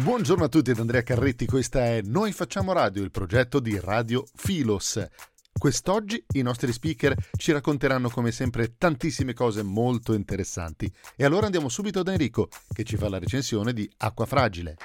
Buongiorno a tutti da Andrea Carretti, questa è Noi Facciamo Radio, il progetto di Radio Filos. Quest'oggi i nostri speaker ci racconteranno come sempre tantissime cose molto interessanti. E allora andiamo subito da Enrico che ci fa la recensione di Acqua Fragile.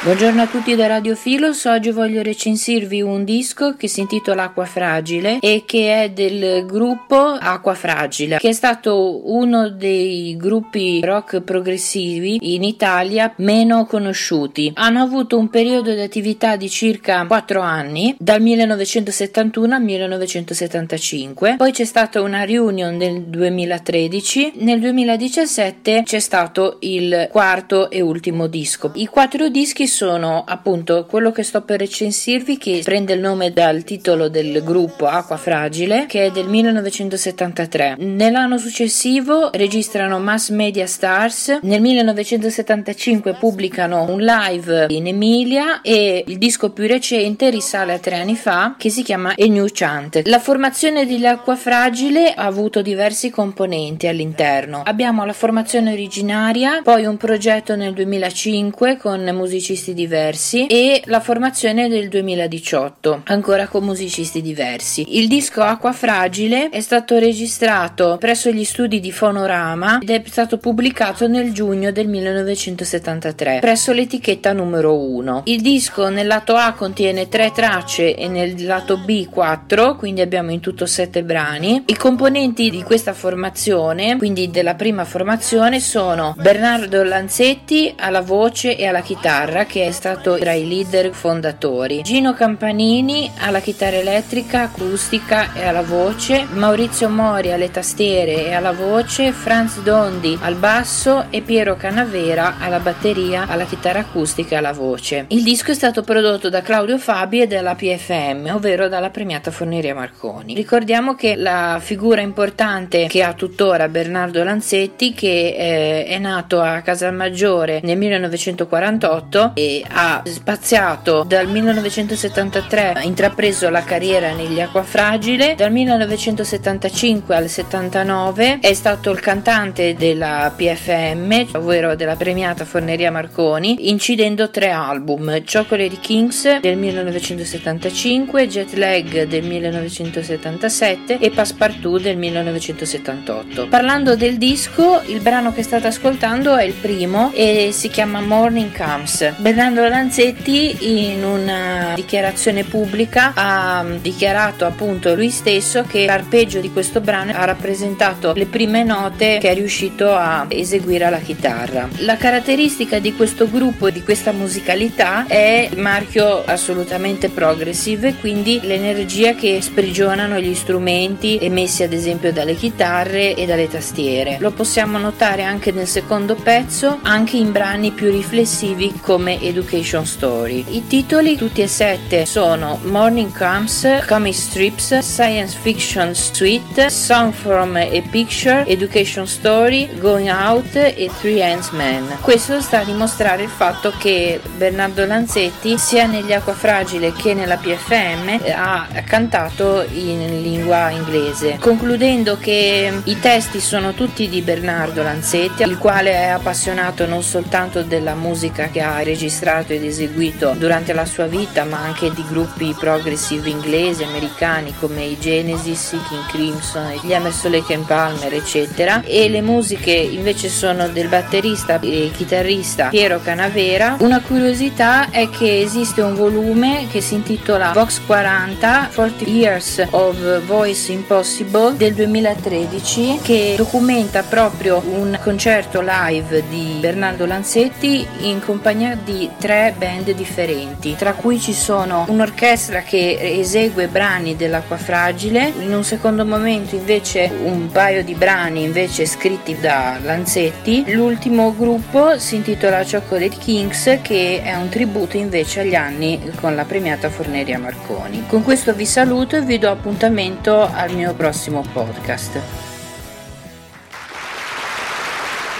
Buongiorno a tutti da Radio Filos, oggi voglio recensirvi un disco che si intitola Acqua Fragile e che è del gruppo Acqua Fragile, che è stato uno dei gruppi rock progressivi in Italia meno conosciuti. Hanno avuto un periodo di attività di circa 4 anni, dal 1971 al 1975, poi c'è stata una reunion nel 2013, nel 2017 c'è stato il quarto e ultimo disco. I quattro dischi sono appunto quello che sto per recensirvi che prende il nome dal titolo del gruppo Acqua Fragile che è del 1973. Nell'anno successivo registrano Mass Media Stars, nel 1975 pubblicano un live in Emilia e il disco più recente risale a tre anni fa che si chiama A New Chant. La formazione dell'Acqua Fragile ha avuto diversi componenti all'interno. Abbiamo la formazione originaria, poi un progetto nel 2005 con musicisti musicisti diversi e la formazione del 2018, ancora con musicisti diversi. Il disco Acqua Fragile è stato registrato presso gli studi di Fonorama ed è stato pubblicato nel giugno del 1973 presso l'etichetta numero 1. Il disco nel lato A contiene tre tracce e nel lato B 4, quindi abbiamo in tutto sette brani. I componenti di questa formazione, quindi della prima formazione, sono Bernardo Lanzetti alla voce e alla chitarra, che è stato tra i leader fondatori. Gino Campanini alla chitarra elettrica, acustica e alla voce, Maurizio Mori alle tastiere e alla voce, Franz Dondi al basso e Piero Canavera alla batteria, alla chitarra acustica e alla voce. Il disco è stato prodotto da Claudio Fabi e dalla PFM, ovvero dalla premiata Forneria Marconi. Ricordiamo che la figura importante che ha tuttora Bernardo Lanzetti, che eh, è nato a Casalmaggiore nel 1948 e ha spaziato dal 1973, ha intrapreso la carriera negli Acquafragile, dal 1975 al 79 è stato il cantante della PFM, ovvero della premiata Forneria Marconi, incidendo tre album, Chocolate Kings del 1975, Jet Lag del 1977 e Passepartout del 1978. Parlando del disco, il brano che state ascoltando è il primo e si chiama Morning Comes. Bernardo Lanzetti in una dichiarazione pubblica ha dichiarato appunto lui stesso che l'arpeggio di questo brano ha rappresentato le prime note che è riuscito a eseguire alla chitarra. La caratteristica di questo gruppo e di questa musicalità è il marchio assolutamente progressive, quindi l'energia che sprigionano gli strumenti emessi ad esempio dalle chitarre e dalle tastiere. Lo possiamo notare anche nel secondo pezzo, anche in brani più riflessivi come Education Story. I titoli, tutti e sette, sono Morning Comes, Comic Strips, Science Fiction Suite, Song from a Picture, Education Story, Going Out e Three Hands Man. Questo sta a dimostrare il fatto che Bernardo Lanzetti, sia negli Acquafragile che nella PFM, ha cantato in lingua inglese, concludendo che i testi sono tutti di Bernardo Lanzetti, il quale è appassionato non soltanto della musica che ha registrato ed eseguito durante la sua vita, ma anche di gruppi progressive inglesi, americani come i Genesis, i King Crimson, gli Emerson Lake Palmer, eccetera. E le musiche invece sono del batterista e chitarrista Piero Canavera. Una curiosità è che esiste un volume che si intitola Vox 40 40 Years of Voice Impossible del 2013 che documenta proprio un concerto live di Bernardo Lanzetti in compagnia di tre band differenti, tra cui ci sono un'orchestra che esegue brani dell'acqua fragile, in un secondo momento invece un paio di brani invece scritti da Lanzetti, l'ultimo gruppo si intitola Chocolate Kings che è un tributo invece agli anni con la premiata Forneria Marconi. Con questo vi saluto e vi do appuntamento al mio prossimo podcast.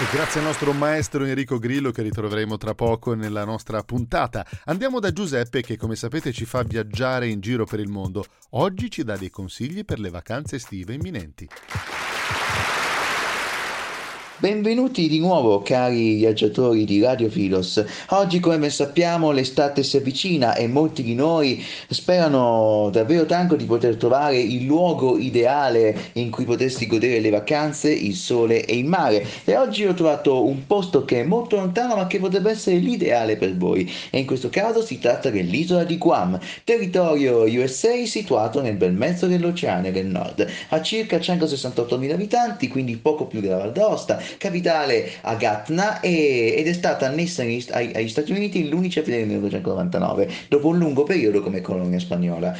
E grazie al nostro maestro Enrico Grillo che ritroveremo tra poco nella nostra puntata. Andiamo da Giuseppe che come sapete ci fa viaggiare in giro per il mondo. Oggi ci dà dei consigli per le vacanze estive imminenti. Benvenuti di nuovo cari viaggiatori di Radio Filos. Oggi come ben sappiamo l'estate si avvicina e molti di noi sperano davvero tanto di poter trovare il luogo ideale in cui potersi godere le vacanze, il sole e il mare. E oggi ho trovato un posto che è molto lontano ma che potrebbe essere l'ideale per voi. E in questo caso si tratta dell'isola di Guam, territorio USA situato nel bel mezzo dell'Oceano del Nord. Ha circa 168.000 abitanti, quindi poco più della Val d'Aosta capitale a Gatna e, ed è stata annessa agli, agli Stati Uniti l'11 aprile 1999, dopo un lungo periodo come colonia spagnola.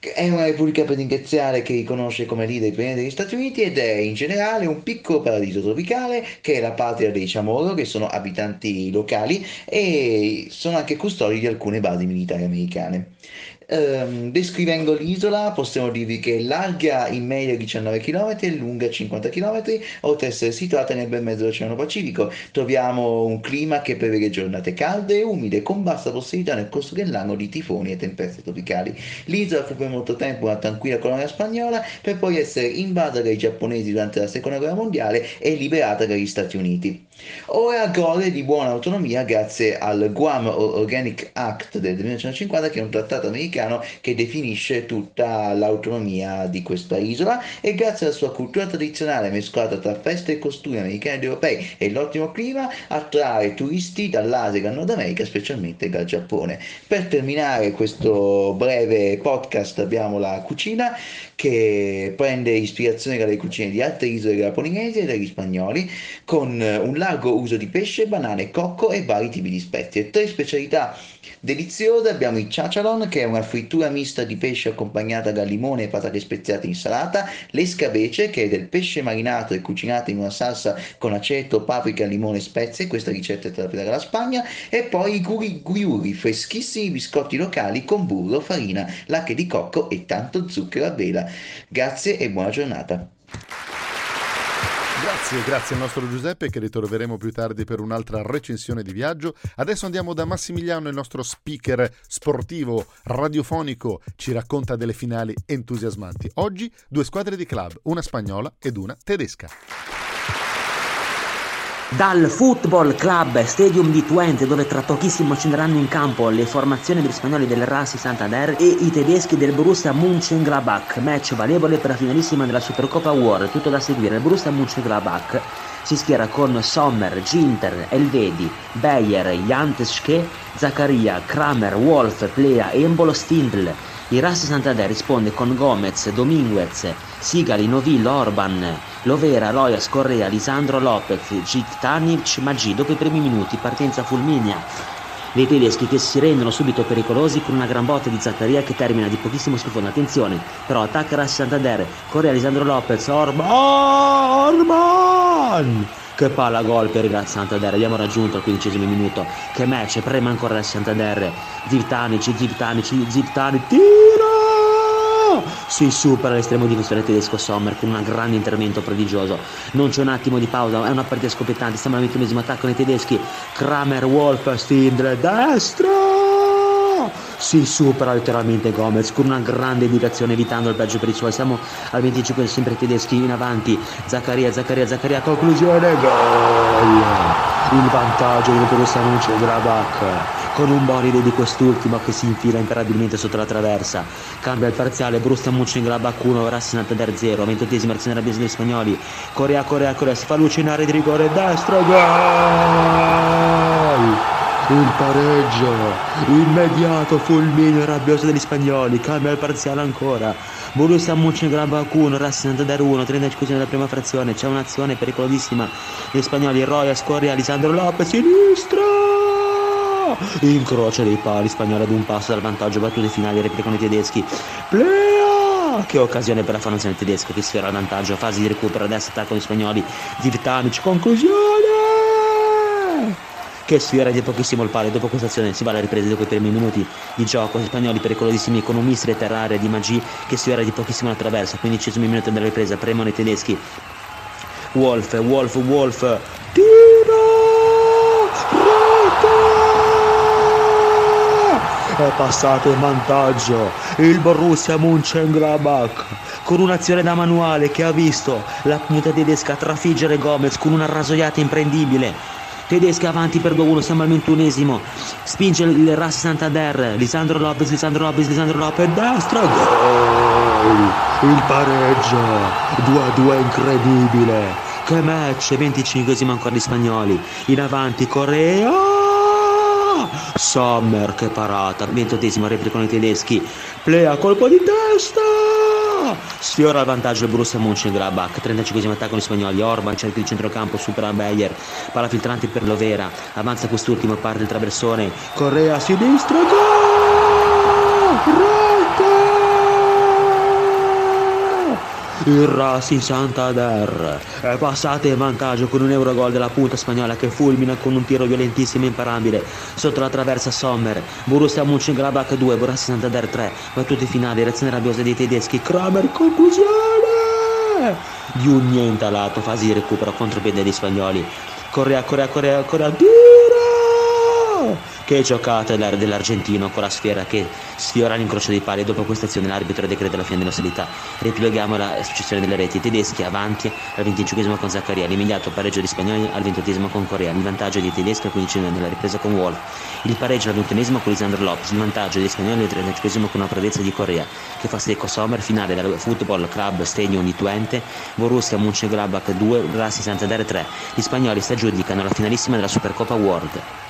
È una repubblica presidenziale che riconosce come leader il presidente degli Stati Uniti ed è in generale un piccolo paradiso tropicale che è la patria dei Chamorro, che sono abitanti locali e sono anche custodi di alcune basi militari americane. Um, descrivendo l'isola possiamo dirvi che è larga in media 19 km e lunga 50 km, oltre ad essere situata nel bel mezzo dell'Oceano Pacifico. Troviamo un clima che prevede giornate calde e umide con bassa possibilità nel corso dell'anno di tifoni e tempeste tropicali. L'isola fu per molto tempo una tranquilla colonia spagnola per poi essere invasa dai giapponesi durante la seconda guerra mondiale e liberata dagli Stati Uniti. Ora gode di buona autonomia grazie al Guam Organic Act del 1950 che è un trattato americano che definisce tutta l'autonomia di questa isola e grazie alla sua cultura tradizionale mescolata tra feste e costumi americani ed europei e l'ottimo clima attrae turisti dall'Asia e dal Nord America specialmente dal Giappone. Per terminare questo breve podcast abbiamo la cucina che prende ispirazione dalle cucine di altre isole della Polinesia e dagli spagnoli con un largo uso di pesce, banane, cocco e vari tipi di spezie. Tre specialità deliziose abbiamo il chachalon che è una frittura mista di pesce accompagnata da limone e patate speziate in salata, l'escavece che è del pesce marinato e cucinato in una salsa con aceto, paprika, limone e spezie, questa ricetta è tratta dalla Spagna, e poi i guri guriuri, freschissimi biscotti locali con burro, farina, lacche di cocco e tanto zucchero a vela. Grazie e buona giornata. Grazie, grazie al nostro Giuseppe che ritroveremo più tardi per un'altra recensione di viaggio. Adesso andiamo da Massimiliano, il nostro speaker sportivo radiofonico, ci racconta delle finali entusiasmanti. Oggi due squadre di club, una spagnola ed una tedesca. Dal Football Club Stadium di Twente, dove tra pochissimo scenderanno in campo le formazioni degli spagnoli del Racing Santander e i tedeschi del Borussia Mönchengladbach, match valevole per la finalissima della Supercoppa War, tutto da seguire. Il Borussia Mönchengladbach si schiera con Sommer, Ginter, Elvedi, Beyer, Janteschke, Zaccaria, Kramer, Wolf, Plea, Embolo, Stindl. Il Racing Santander risponde con Gomez, Dominguez, Sigali, Novillo, Orban, Lovera, Loyas, Correa, Lisandro Lopez, Gittanic, Maggi. Dopo i primi minuti, partenza fulminea dei tedeschi che si rendono subito pericolosi con una gran botta di Zaccaria che termina di pochissimo schifono. Attenzione, però attacca Rassi Santander, Correa, Lisandro Lopez, Orban, Orban! Che palla gol per il Santander. Abbiamo raggiunto al quindicesimo minuto. Che match, prema ancora il Santander. Ziptanici, Ziptanici, Ziptanici. Tiro! Si supera l'estremo difensore tedesco Sommer con un grande intervento prodigioso. Non c'è un attimo di pausa, è una partita scoppiettante. Siamo al ventunesimo attacco nei tedeschi. Kramer, Wolf, Stindler, destro! Si supera letteralmente Gomez con una grande indicazione evitando il peggio per i suoi. Siamo al 25 sempre tedeschi in avanti. Zaccaria Zaccaria Zaccaria conclusione gol! Il vantaggio del Borussia Mönchengladbach con un bolide di quest'ultimo che si infila imperabilmente sotto la traversa. Cambia il parziale Borussia Mönchengladbach 1 Racing Santander 0 28esima azione rabbiosa degli spagnoli. Corea Corea Corea si fa luce in area di rigore destro gol il pareggio immediato fulmineo rabbioso degli spagnoli cambia il parziale ancora. Borussia Mönchengladbach 1 Racing Santander 1 35 della prima frazione c'è un'azione pericolosissima. Degli spagnoli Roya scorre Alessandro Lopez sinistra incrocia dei pali spagnoli ad un passo dal vantaggio battute finali replicano i tedeschi. Plea che occasione per la formazione tedesca che sfera il vantaggio fase di recupero adesso attacco gli spagnoli. Zivtanic conclusione che sfiora di pochissimo il palo dopo questa azione si va alla ripresa dopo i primi minuti di gioco. Gli spagnoli pericolosissimi con un missile terraria di Maggi che sfiora di pochissimo la traversa quindicesimo minuto della ripresa premono i tedeschi. Wolf Wolf Wolf. Tiro! È passato in vantaggio il Borussia Mönchengladbach con un'azione da manuale che ha visto la punta tedesca trafiggere Gomez con una rasoiata imprendibile tedeschi avanti per 2-1 siamo al ventunesimo. Spinge il Ras Santander Lisandro Lopez Lisandro Lopez Lisandro Lopez destra gol! Il pareggio 2-2 incredibile. Che match 25 ancora gli spagnoli. In avanti Corea Sommer che parata. 28esimo replicano i tedeschi. Plea colpo di testa Sfiora il vantaggio del Borussia Mönchengladbach, 35 attacco gli spagnoli, Orban cerca il centrocampo, supera Beyer, palla filtrante per Lovera, avanza quest'ultimo, parte il traversone, Correa a sinistra, gol! Il Racing Santander è passato in vantaggio con un euro gol della punta spagnola che fulmina con un tiro violentissimo e imparabile sotto la traversa Sommer. Borussia Mönchengladbach 2 Borussia Santander 3 battute finali reazione rabbiosa dei tedeschi. Kramer conclusione! Di un niente a lato fase di recupero contropiede degli spagnoli. Correa Correa Correa Correa tiro che giocata dell'argentino con la sfera che sfiora l'incrocio dei pali dopo questa azione. L'arbitro decreta la fine dell'ostilità riepiloghiamo la successione delle reti tedeschi avanti al 25 con Zaccaria. L'immediato pareggio di spagnoli al 28 con Corea. Il vantaggio dei tedeschi al 15 nella ripresa con Wolf il pareggio al 21 con Lisandro Lopez. Il vantaggio dei spagnoli al 35 con una prodezza di Corea che fa secco Sommer. Finale dal Football Club Stadium di Twente. Borussia Mönchengladbach 2 Racing Santander 3 gli spagnoli si aggiudicano la finalissima della Supercoppa World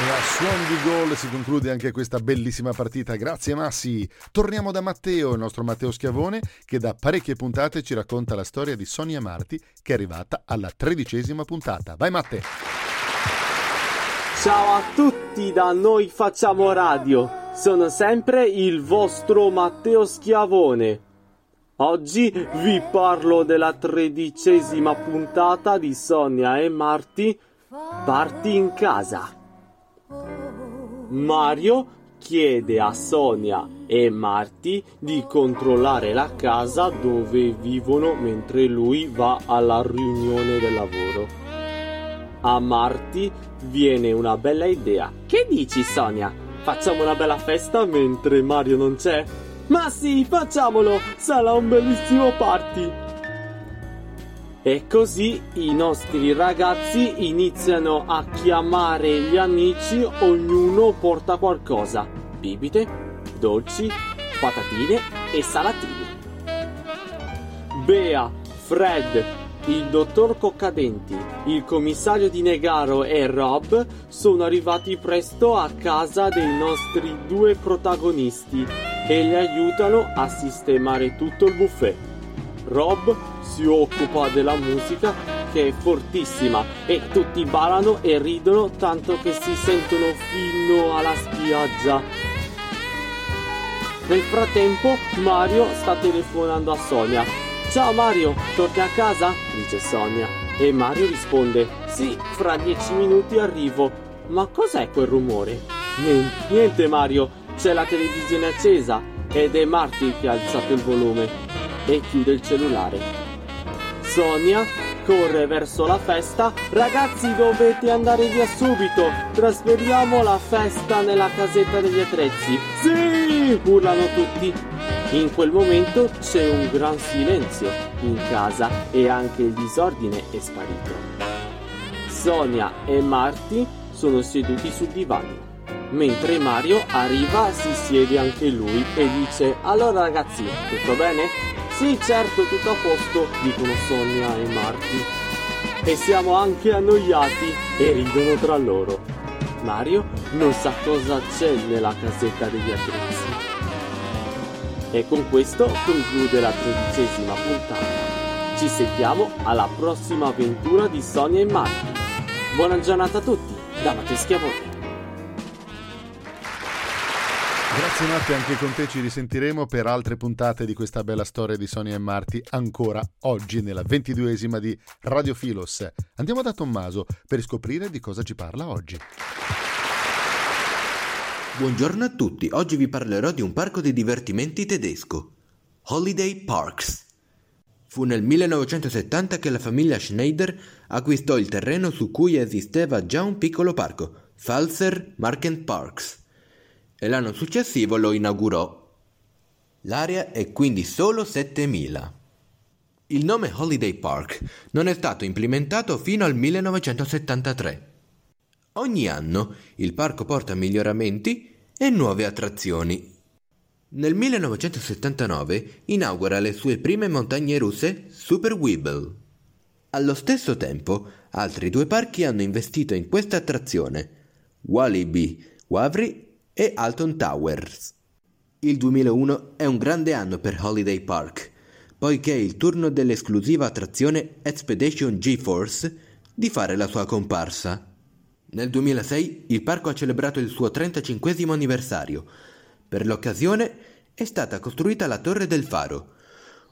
e suon di gol si conclude anche questa bellissima partita. Grazie Massi. Torniamo da Matteo, il nostro Matteo Schiavone, che da parecchie puntate ci racconta la storia di Sonia Marti, che è arrivata alla tredicesima puntata. Vai Matte! Ciao a tutti, da noi facciamo radio. Sono sempre il vostro Matteo Schiavone. Oggi vi parlo della tredicesima puntata di Sonia e Marti. Parti in casa. Mario chiede a Sonia e Marty di controllare la casa dove vivono mentre lui va alla riunione del lavoro. A Marty viene una bella idea. Che dici Sonia? Facciamo una bella festa mentre Mario non c'è? Ma sì, facciamolo! Sarà un bellissimo party! E così i nostri ragazzi iniziano a chiamare gli amici, ognuno porta qualcosa. Bibite, dolci, patatine e salatini. Bea, Fred, il dottor Coccadenti, il commissario di Negaro e Rob sono arrivati presto a casa dei nostri due protagonisti e li aiutano a sistemare tutto il buffet. Rob si occupa della musica che è fortissima e tutti ballano e ridono tanto che si sentono fino alla spiaggia. Nel frattempo Mario sta telefonando a Sonia. Ciao Mario, torni a casa? dice Sonia. E Mario risponde, sì, fra dieci minuti arrivo. Ma cos'è quel rumore? Niente, Mario, c'è la televisione accesa ed è Marty che ha alzato il volume e chiude il cellulare. Sonia corre verso la festa. Ragazzi, dovete andare via subito. Trasferiamo la festa nella casetta degli attrezzi. Sì! urlano tutti. In quel momento c'è un gran silenzio in casa e anche il disordine è sparito. Sonia e Marty sono seduti sul divano. Mentre Mario arriva, si siede anche lui e dice Allora ragazzi, tutto bene? Sì, certo, tutto a posto, dicono Sonia e Marty. E siamo anche annoiati e ridono tra loro. Mario non sa cosa c'è nella casetta degli attrezzi. E con questo conclude la tredicesima puntata. Ci sentiamo alla prossima avventura di Sonia e Marty. Buona giornata a tutti, da Mateschi a voi. Grazie Matti, anche con te ci risentiremo per altre puntate di questa bella storia di Sonia e Marti, ancora oggi nella ventiduesima di Radio Filos. Andiamo da Tommaso per scoprire di cosa ci parla oggi. Buongiorno a tutti, oggi vi parlerò di un parco di divertimenti tedesco, Holiday Parks. Fu nel 1970 che la famiglia Schneider acquistò il terreno su cui esisteva già un piccolo parco, Pfalzer Markenparks e l'anno successivo lo inaugurò. L'area è quindi solo 7000. Il nome Holiday Park non è stato implementato fino al 1973. Ogni anno il parco porta miglioramenti e nuove attrazioni. Nel 1979 inaugura le sue prime montagne russe Super Weeble. Allo stesso tempo, altri due parchi hanno investito in questa attrazione, Walibi Wavri e Alton Towers. Il 2001 è un grande anno per Holiday Park, poiché è il turno dell'esclusiva attrazione Expedition GeForce di fare la sua comparsa. Nel 2006 il parco ha celebrato il suo 35 anniversario. Per l'occasione è stata costruita la Torre del Faro,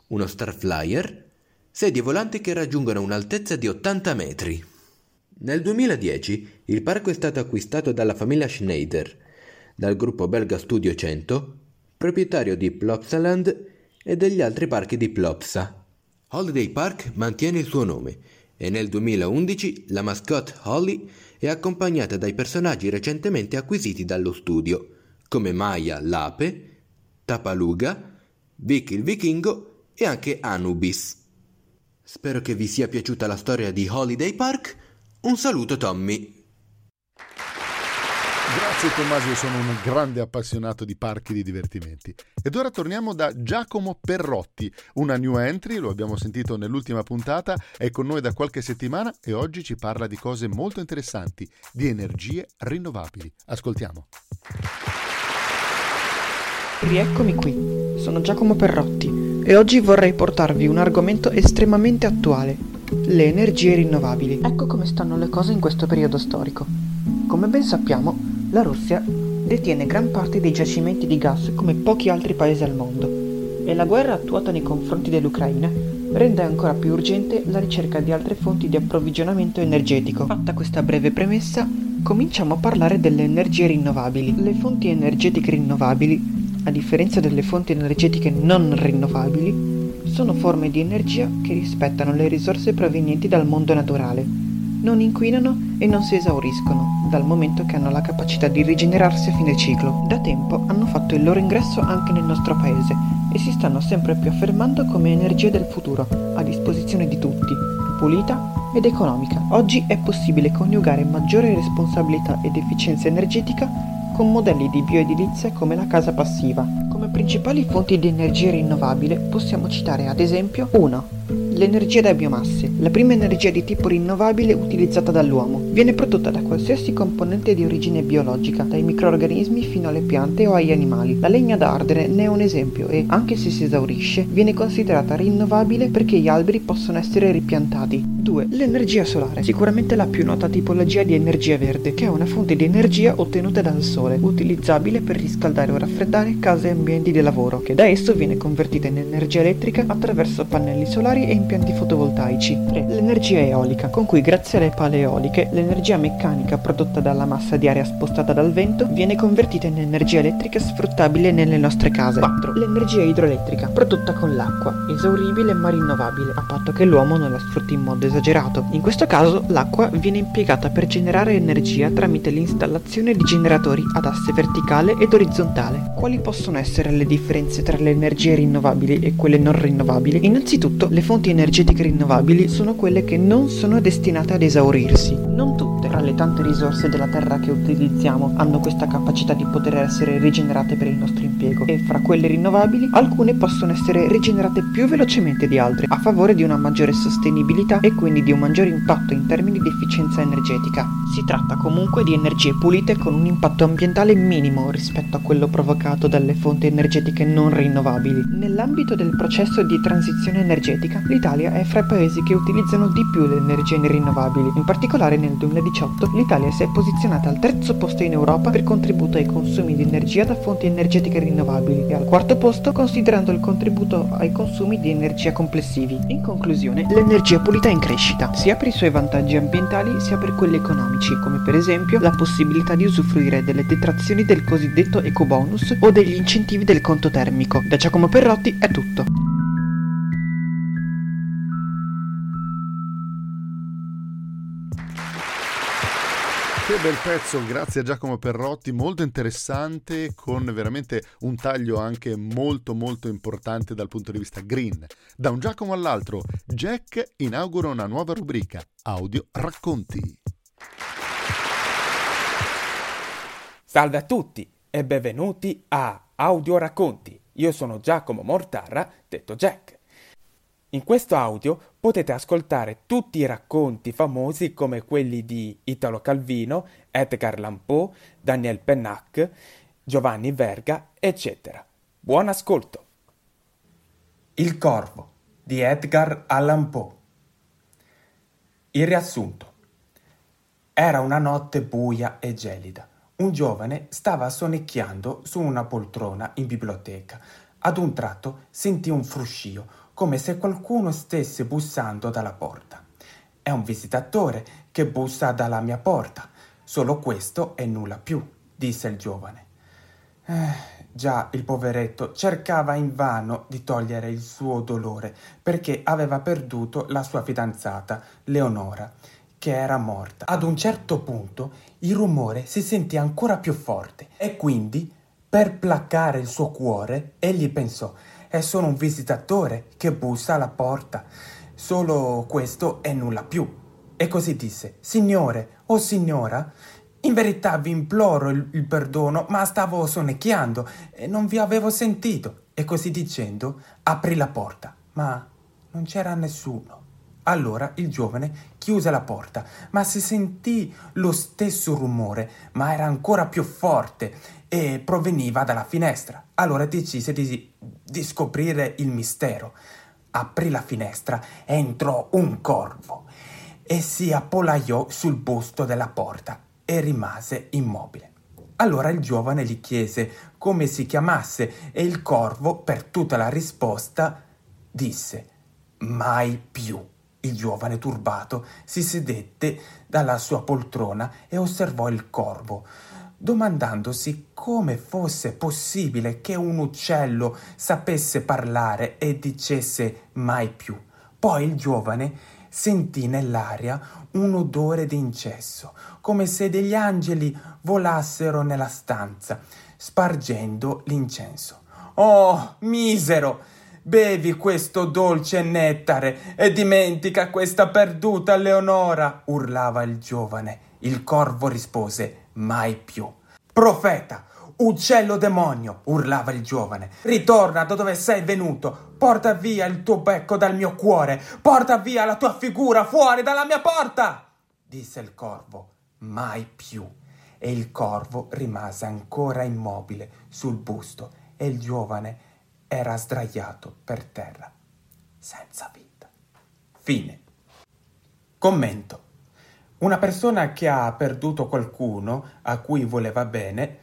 uno Starflyer, sedie volanti che raggiungono un'altezza di 80 metri. Nel 2010 il parco è stato acquistato dalla famiglia Schneider dal gruppo belga Studio 100, proprietario di Plopsaland e degli altri parchi di Plopsa. Holiday Park mantiene il suo nome e nel 2011 la mascotte Holly è accompagnata dai personaggi recentemente acquisiti dallo studio, come Maya l'ape, Tapaluga, Vic il vichingo e anche Anubis. Spero che vi sia piaciuta la storia di Holiday Park. Un saluto Tommy. Grazie Tommaso, io sono un grande appassionato di parchi di divertimenti. Ed ora torniamo da Giacomo Perrotti, una new entry, lo abbiamo sentito nell'ultima puntata, è con noi da qualche settimana e oggi ci parla di cose molto interessanti, di energie rinnovabili. Ascoltiamo. Rieccomi qui, sono Giacomo Perrotti e oggi vorrei portarvi un argomento estremamente attuale, le energie rinnovabili. Ecco come stanno le cose in questo periodo storico. Come ben sappiamo, la Russia detiene gran parte dei giacimenti di gas come pochi altri paesi al mondo e la guerra attuata nei confronti dell'Ucraina rende ancora più urgente la ricerca di altre fonti di approvvigionamento energetico. Fatta questa breve premessa, cominciamo a parlare delle energie rinnovabili. Le fonti energetiche rinnovabili, a differenza delle fonti energetiche non rinnovabili, sono forme di energia che rispettano le risorse provenienti dal mondo naturale, non inquinano e non si esauriscono dal momento che hanno la capacità di rigenerarsi a fine ciclo. Da tempo hanno fatto il loro ingresso anche nel nostro paese e si stanno sempre più affermando come energia del futuro, a disposizione di tutti, pulita ed economica. Oggi è possibile coniugare maggiore responsabilità ed efficienza energetica con modelli di bioedilizia come la casa passiva. Come principali fonti di energia rinnovabile possiamo citare ad esempio 1. L'energia da biomasse, la prima energia di tipo rinnovabile utilizzata dall'uomo. Viene prodotta da qualsiasi componente di origine biologica, dai microorganismi fino alle piante o agli animali. La legna da ardere ne è un esempio e, anche se si esaurisce, viene considerata rinnovabile perché gli alberi possono essere ripiantati. 2. L'energia solare, sicuramente la più nota tipologia di energia verde, che è una fonte di energia ottenuta dal sole, utilizzabile per riscaldare o raffreddare case e ambienti di lavoro, che da esso viene convertita in energia elettrica attraverso pannelli solari e impianti fotovoltaici. 3. L'energia eolica, con cui grazie alle pale eoliche l'energia meccanica prodotta dalla massa di aria spostata dal vento viene convertita in energia elettrica sfruttabile nelle nostre case. 4. L'energia idroelettrica, prodotta con l'acqua, esauribile ma rinnovabile, a patto che l'uomo non la sfrutti in modo esagerato. In questo caso l'acqua viene impiegata per generare energia tramite l'installazione di generatori ad asse verticale ed orizzontale. Quali possono essere le differenze tra le energie rinnovabili e quelle non rinnovabili? Innanzitutto, le fonti energetiche rinnovabili sono quelle che non sono destinate ad esaurirsi. Non tutte, tra le tante risorse della Terra che utilizziamo, hanno questa capacità di poter essere rigenerate per il nostro impiego e fra quelle rinnovabili alcune possono essere rigenerate più velocemente di altre a favore di una maggiore sostenibilità e quindi di un maggiore impatto in termini di efficienza energetica. Si tratta comunque di energie pulite con un impatto ambientale minimo rispetto a quello provocato dalle fonti energetiche non rinnovabili. Nell'ambito del processo di transizione energetica, l'Italia è fra i paesi che utilizzano di più le energie rinnovabili. In particolare nel 2018 l'Italia si è posizionata al terzo posto in Europa per contributo ai consumi di energia da fonti energetiche rinnovabili e al quarto posto considerando il contributo ai consumi di energia complessivi. In conclusione, l'energia pulita è in crescita, sia per i suoi vantaggi ambientali sia per quelli economici, come per esempio la possibilità di usufruire delle detrazioni del cosiddetto ecobonus o degli incentivi del conto termico. Da Giacomo Perrotti è tutto. Che bel pezzo, grazie a Giacomo Perrotti, molto interessante, con veramente un taglio anche molto molto importante dal punto di vista green. Da un Giacomo all'altro, Jack inaugura una nuova rubrica, Audio Racconti. Salve a tutti e benvenuti a Audio Racconti. Io sono Giacomo Mortarra, detto Jack. In questo audio potete ascoltare tutti i racconti famosi come quelli di Italo Calvino, Edgar Allan Poe, Daniel Pennac, Giovanni Verga, eccetera. Buon ascolto. Il corvo di Edgar Allan Poe. Il riassunto. Era una notte buia e gelida. Un giovane stava sonnecchiando su una poltrona in biblioteca. Ad un tratto sentì un fruscio come se qualcuno stesse bussando dalla porta. È un visitatore che bussa dalla mia porta. Solo questo e nulla più, disse il giovane. Eh, già il poveretto cercava invano di togliere il suo dolore perché aveva perduto la sua fidanzata, Leonora, che era morta. Ad un certo punto il rumore si sentì ancora più forte e quindi, per placare il suo cuore, egli pensò è solo un visitatore che bussa alla porta. Solo questo e nulla più. E così disse, Signore o oh signora, in verità vi imploro il, il perdono, ma stavo sonnecchiando e non vi avevo sentito. E così dicendo, aprì la porta, ma non c'era nessuno. Allora il giovane chiuse la porta, ma si sentì lo stesso rumore, ma era ancora più forte e proveniva dalla finestra. Allora decise di, di scoprire il mistero. Aprì la finestra e entrò un corvo e si appollaiò sul busto della porta e rimase immobile. Allora il giovane gli chiese come si chiamasse e il corvo, per tutta la risposta, disse mai più. Il giovane turbato si sedette dalla sua poltrona e osservò il corvo, domandandosi come fosse possibile che un uccello sapesse parlare e dicesse mai più. Poi il giovane sentì nell'aria un odore di incesso, come se degli angeli volassero nella stanza, spargendo l'incenso. Oh, misero! Bevi questo dolce nettare e dimentica questa perduta Leonora, urlava il giovane. Il corvo rispose mai più. Profeta, uccello demonio, urlava il giovane. Ritorna da dove sei venuto. Porta via il tuo becco dal mio cuore. Porta via la tua figura fuori dalla mia porta. disse il corvo. Mai più. E il corvo rimase ancora immobile sul busto e il giovane era sdraiato per terra, senza vita. Fine. Commento. Una persona che ha perduto qualcuno a cui voleva bene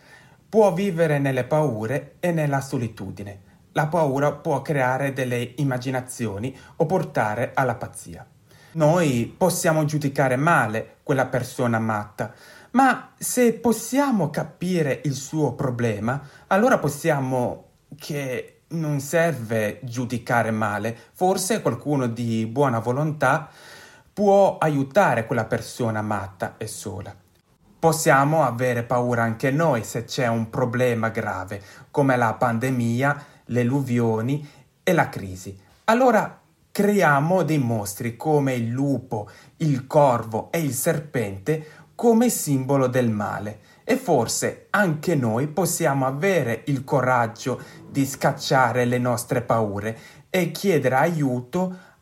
può vivere nelle paure e nella solitudine. La paura può creare delle immaginazioni o portare alla pazzia. Noi possiamo giudicare male quella persona matta, ma se possiamo capire il suo problema, allora possiamo che non serve giudicare male, forse qualcuno di buona volontà può aiutare quella persona matta e sola. Possiamo avere paura anche noi se c'è un problema grave, come la pandemia, le alluvioni e la crisi. Allora creiamo dei mostri come il lupo, il corvo e il serpente come simbolo del male e forse anche noi possiamo avere il coraggio di scacciare le nostre paure e chiedere aiuto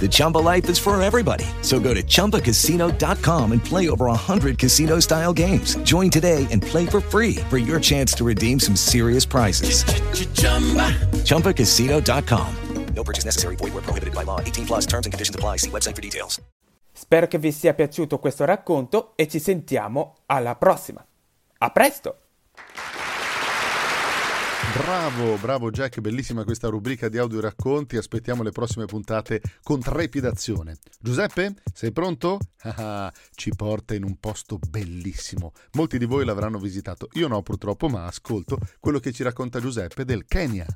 The Chumba life is for everybody. So go to ChumbaCasino.com and play over 100 casino style games. Join today and play for free for your chance to redeem some serious prizes. ChumbaCasino.com. No purchase necessary. Void were prohibited by law. 18 plus terms and conditions apply. See website for details. Spero che vi sia piaciuto questo racconto e ci sentiamo alla prossima. A presto! Bravo, bravo Jack, bellissima questa rubrica di audio racconti, aspettiamo le prossime puntate con trepidazione. Giuseppe, sei pronto? Ah, ci porta in un posto bellissimo, molti di voi l'avranno visitato, io no purtroppo, ma ascolto quello che ci racconta Giuseppe del Kenya.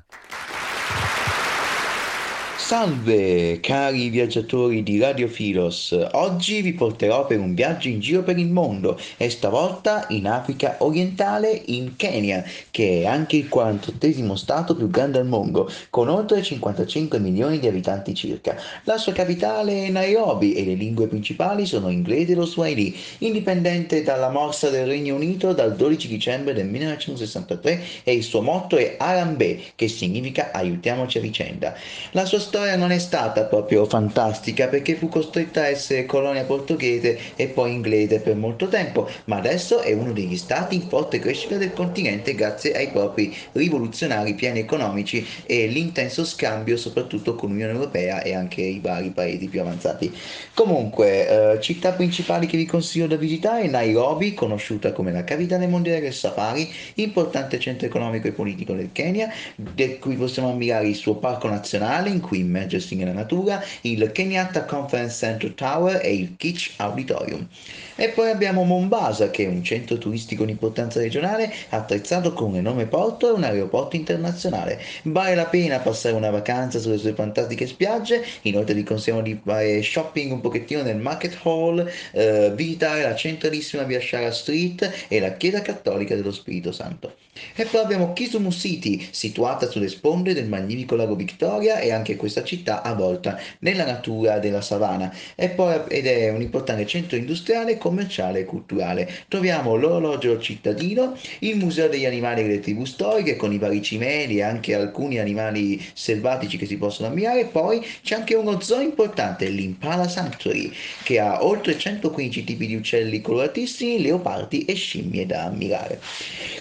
Salve cari viaggiatori di Radio Filos, oggi vi porterò per un viaggio in giro per il mondo e stavolta in Africa orientale, in Kenya, che è anche il 48 stato più grande al mondo, con oltre 55 milioni di abitanti circa. La sua capitale è Nairobi e le lingue principali sono inglese e lo Swahili, indipendente dalla morsa del Regno Unito dal 12 dicembre del 1963 e il suo motto è Arambe, che significa aiutiamoci a vicenda. La sua storia non è stata proprio fantastica perché fu costretta a essere colonia portoghese e poi inglese per molto tempo, ma adesso è uno degli stati in forte crescita del continente grazie ai propri rivoluzionari piani economici e l'intenso scambio soprattutto con l'Unione Europea e anche i vari paesi più avanzati. Comunque, eh, città principali che vi consiglio da visitare Nairobi, conosciuta come la capitale mondiale del safari, importante centro economico e politico del Kenya, da cui possiamo ammirare il suo parco nazionale in cui immergersi nella natura, il Kenyatta Conference Center Tower e il Kitsch Auditorium. E poi abbiamo Mombasa, che è un centro turistico di importanza regionale attrezzato con un enorme porto e un aeroporto internazionale. Vale la pena passare una vacanza sulle sue fantastiche spiagge, inoltre vi consigliamo di fare shopping un pochettino nel Market Hall, eh, visitare la centralissima via Shara Street e la chiesa cattolica dello Spirito Santo. E poi abbiamo Kisumu City, situata sulle sponde del magnifico lago Victoria e anche questa città avvolta nella natura della savana. E poi, ed è un importante centro industriale, commerciale e culturale. Troviamo l'orologio cittadino, il museo degli animali delle tribù storiche con i vari cimeli e anche alcuni animali selvatici che si possono ammirare. Poi c'è anche uno zoo importante, l'Impala Sanctuary, che ha oltre 115 tipi di uccelli coloratissimi, leopardi e scimmie da ammirare.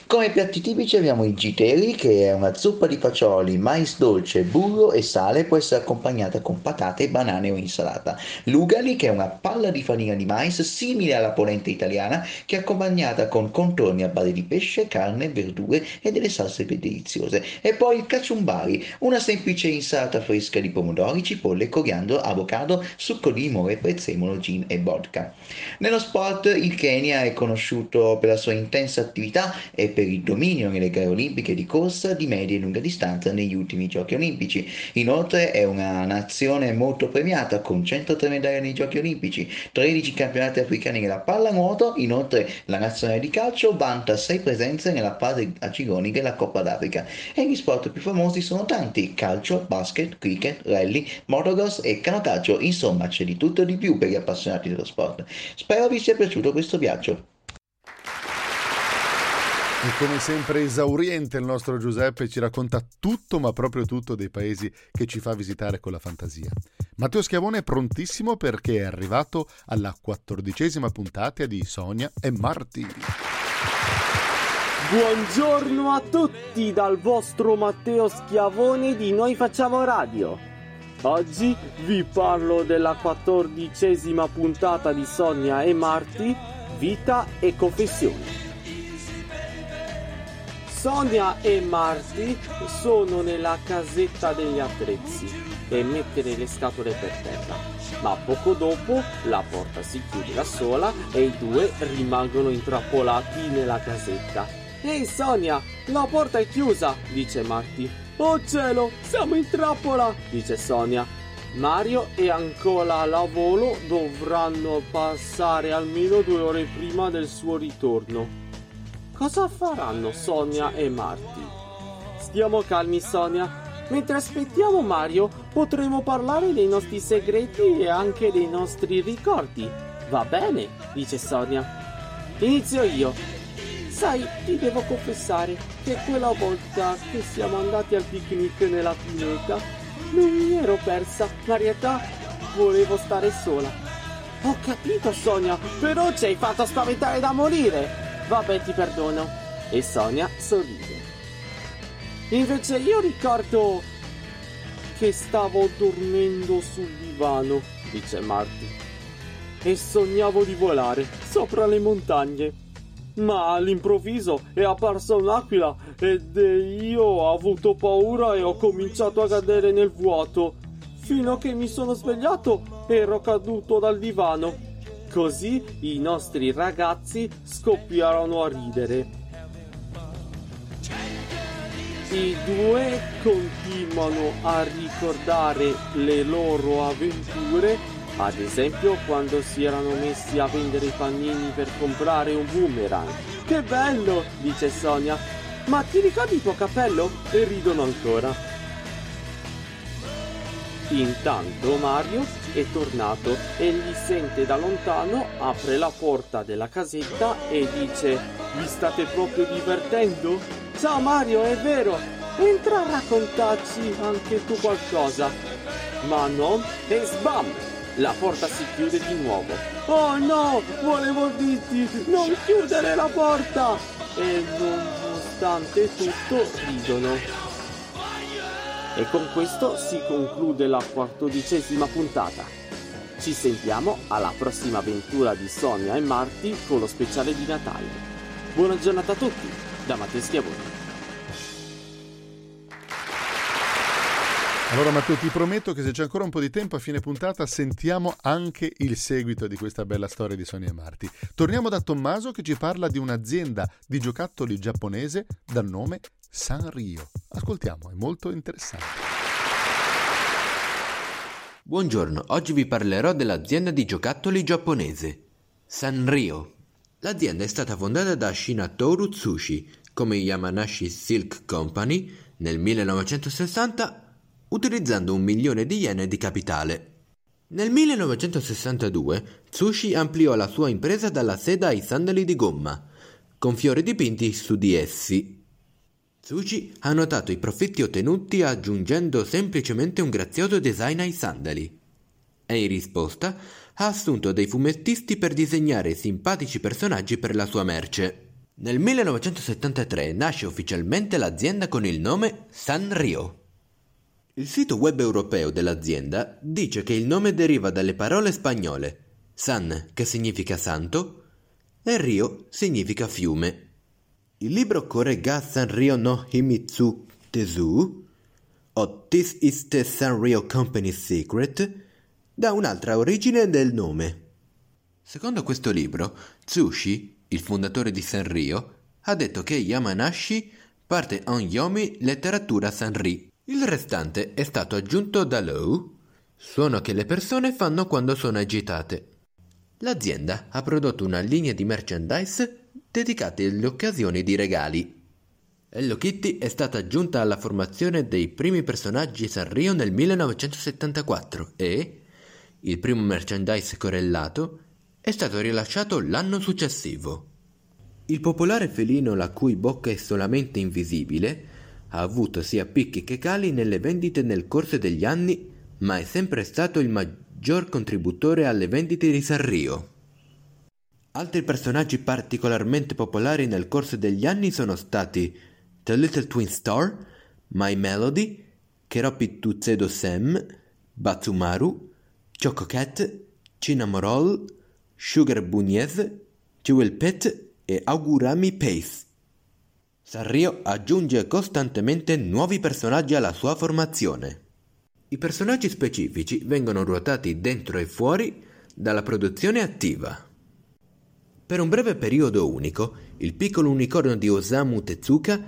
Come piatti tipici abbiamo i giteri, che è una zuppa di fagioli, mais dolce, burro e sale, può essere accompagnata con patate, banane o insalata. Lugali, che è una palla di farina di mais simile alla polenta italiana, che è accompagnata con contorni a base di pesce, carne, verdure e delle salse deliziose. E poi il caciumbari, una semplice insalata fresca di pomodori, cipolle, coriandolo, avocado, succo di limone, prezzemolo, gin e vodka. Nello sport il Kenya è conosciuto per la sua intensa attività e per il dominio nelle gare olimpiche di corsa di media e lunga distanza negli ultimi giochi olimpici. Inoltre è una nazione molto premiata con 103 medaglie nei giochi olimpici, 13 campionati africani nella pallanuoto, inoltre la nazionale di calcio vanta 6 presenze nella fase a gironi della Coppa d'Africa e gli sport più famosi sono tanti, calcio, basket, cricket, rally, motocross e canottaggio, insomma c'è di tutto e di più per gli appassionati dello sport. Spero vi sia piaciuto questo viaggio. E come sempre esauriente il nostro Giuseppe ci racconta tutto, ma proprio tutto dei paesi che ci fa visitare con la fantasia. Matteo Schiavone è prontissimo perché è arrivato alla quattordicesima puntata di Sonia e Marti. Buongiorno a tutti dal vostro Matteo Schiavone di Noi Facciamo Radio. Oggi vi parlo della quattordicesima puntata di Sonia e Marti, Vita e Confessioni. Sonia e Marty sono nella casetta degli attrezzi e mettere le scatole per terra. Ma poco dopo la porta si chiude da sola e i due rimangono intrappolati nella casetta. Ehi Sonia, la porta è chiusa, dice Marty. Oh cielo, siamo in trappola, dice Sonia. Mario e Ancola alla volo dovranno passare almeno due ore prima del suo ritorno. Cosa faranno Sonia e Marty? Stiamo calmi, Sonia. Mentre aspettiamo Mario, potremo parlare dei nostri segreti e anche dei nostri ricordi. Va bene, dice Sonia. Inizio io. Sai, ti devo confessare che quella volta che siamo andati al picnic nella pineta, non mi ero persa, ma realtà volevo stare sola. Ho capito, Sonia, però ci hai fatto spaventare da morire. Vabbè, ti perdono. E Sonia sorride. Invece io ricordo che stavo dormendo sul divano, dice Marty. E sognavo di volare sopra le montagne. Ma all'improvviso è apparsa un'aquila ed io ho avuto paura e ho cominciato a cadere nel vuoto. Fino a che mi sono svegliato ero caduto dal divano Così i nostri ragazzi scoppiarono a ridere. I due continuano a ricordare le loro avventure, ad esempio quando si erano messi a vendere i pannini per comprare un boomerang. Che bello, dice Sonia. Ma ti ricordi il tuo cappello? E ridono ancora. Intanto Mario è tornato e li sente da lontano, apre la porta della casetta e dice Vi state proprio divertendo? Ciao Mario, è vero! Entra a raccontarci anche tu qualcosa. Ma no, e sbam! La porta si chiude di nuovo. Oh no, volevo dirti, non chiudere la porta! E nonostante tutto ridono. E con questo si conclude la quattordicesima puntata. Ci sentiamo alla prossima avventura di Sonia e Marti con lo speciale di Natale. Buona giornata a tutti, da Matteo Schiavone. Allora Matteo ti prometto che se c'è ancora un po' di tempo a fine puntata sentiamo anche il seguito di questa bella storia di Sonia e Marti. Torniamo da Tommaso che ci parla di un'azienda di giocattoli giapponese dal nome Sanrio. Ascoltiamo, è molto interessante. Buongiorno, oggi vi parlerò dell'azienda di giocattoli giapponese, Sanrio. L'azienda è stata fondata da Shinatoru Tsushi come Yamanashi Silk Company nel 1960 utilizzando un milione di yen di capitale. Nel 1962 Tsushi ampliò la sua impresa dalla sede ai sandali di gomma, con fiori dipinti su di essi Tsuji ha notato i profitti ottenuti aggiungendo semplicemente un grazioso design ai sandali. E in risposta ha assunto dei fumettisti per disegnare simpatici personaggi per la sua merce. Nel 1973 nasce ufficialmente l'azienda con il nome Sanrio. Il sito web europeo dell'azienda dice che il nome deriva dalle parole spagnole San, che significa santo, e Rio significa fiume. Il libro Korega Sanrio no Himitsu Tezu, o This is the Sanrio Company's Secret, dà un'altra origine del nome. Secondo questo libro, Tsushi il fondatore di Sanrio, ha detto che Yamanashi parte en yomi letteratura Sanri. Il restante è stato aggiunto da Low, suono che le persone fanno quando sono agitate. L'azienda ha prodotto una linea di merchandise dedicate alle occasioni di regali. Hello Kitty è stata aggiunta alla formazione dei primi personaggi Sanrio nel 1974 e il primo merchandise correlato è stato rilasciato l'anno successivo. Il popolare felino la cui bocca è solamente invisibile ha avuto sia picchi che cali nelle vendite nel corso degli anni, ma è sempre stato il maggior contributore alle vendite di Sanrio. Altri personaggi particolarmente popolari nel corso degli anni sono stati The Little Twin Star, My Melody, Keropi Tutsedo Sam, Batsumaru, Choco Cat, Cinnamoroll, Sugar Bunez, Jewel Pet e Augurami Pace. Sanrio aggiunge costantemente nuovi personaggi alla sua formazione. I personaggi specifici vengono ruotati dentro e fuori dalla produzione attiva. Per un breve periodo unico, il piccolo unicorno di Osamu Tezuka,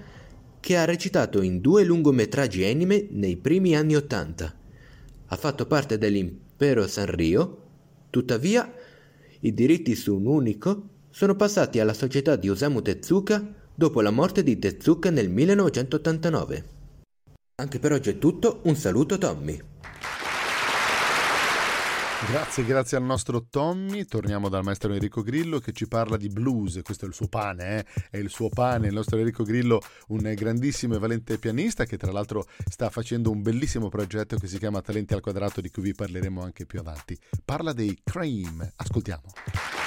che ha recitato in due lungometraggi anime nei primi anni Ottanta, ha fatto parte dell'impero Sanrio, tuttavia i diritti su un unico sono passati alla società di Osamu Tezuka dopo la morte di Tezuka nel 1989. Anche per oggi è tutto, un saluto Tommy. Grazie, grazie al nostro Tommy. Torniamo dal maestro Enrico Grillo che ci parla di blues. Questo è il suo pane, eh? è il suo pane. Il nostro Enrico Grillo, un grandissimo e valente pianista che tra l'altro sta facendo un bellissimo progetto che si chiama Talenti al quadrato, di cui vi parleremo anche più avanti. Parla dei Cream. Ascoltiamo.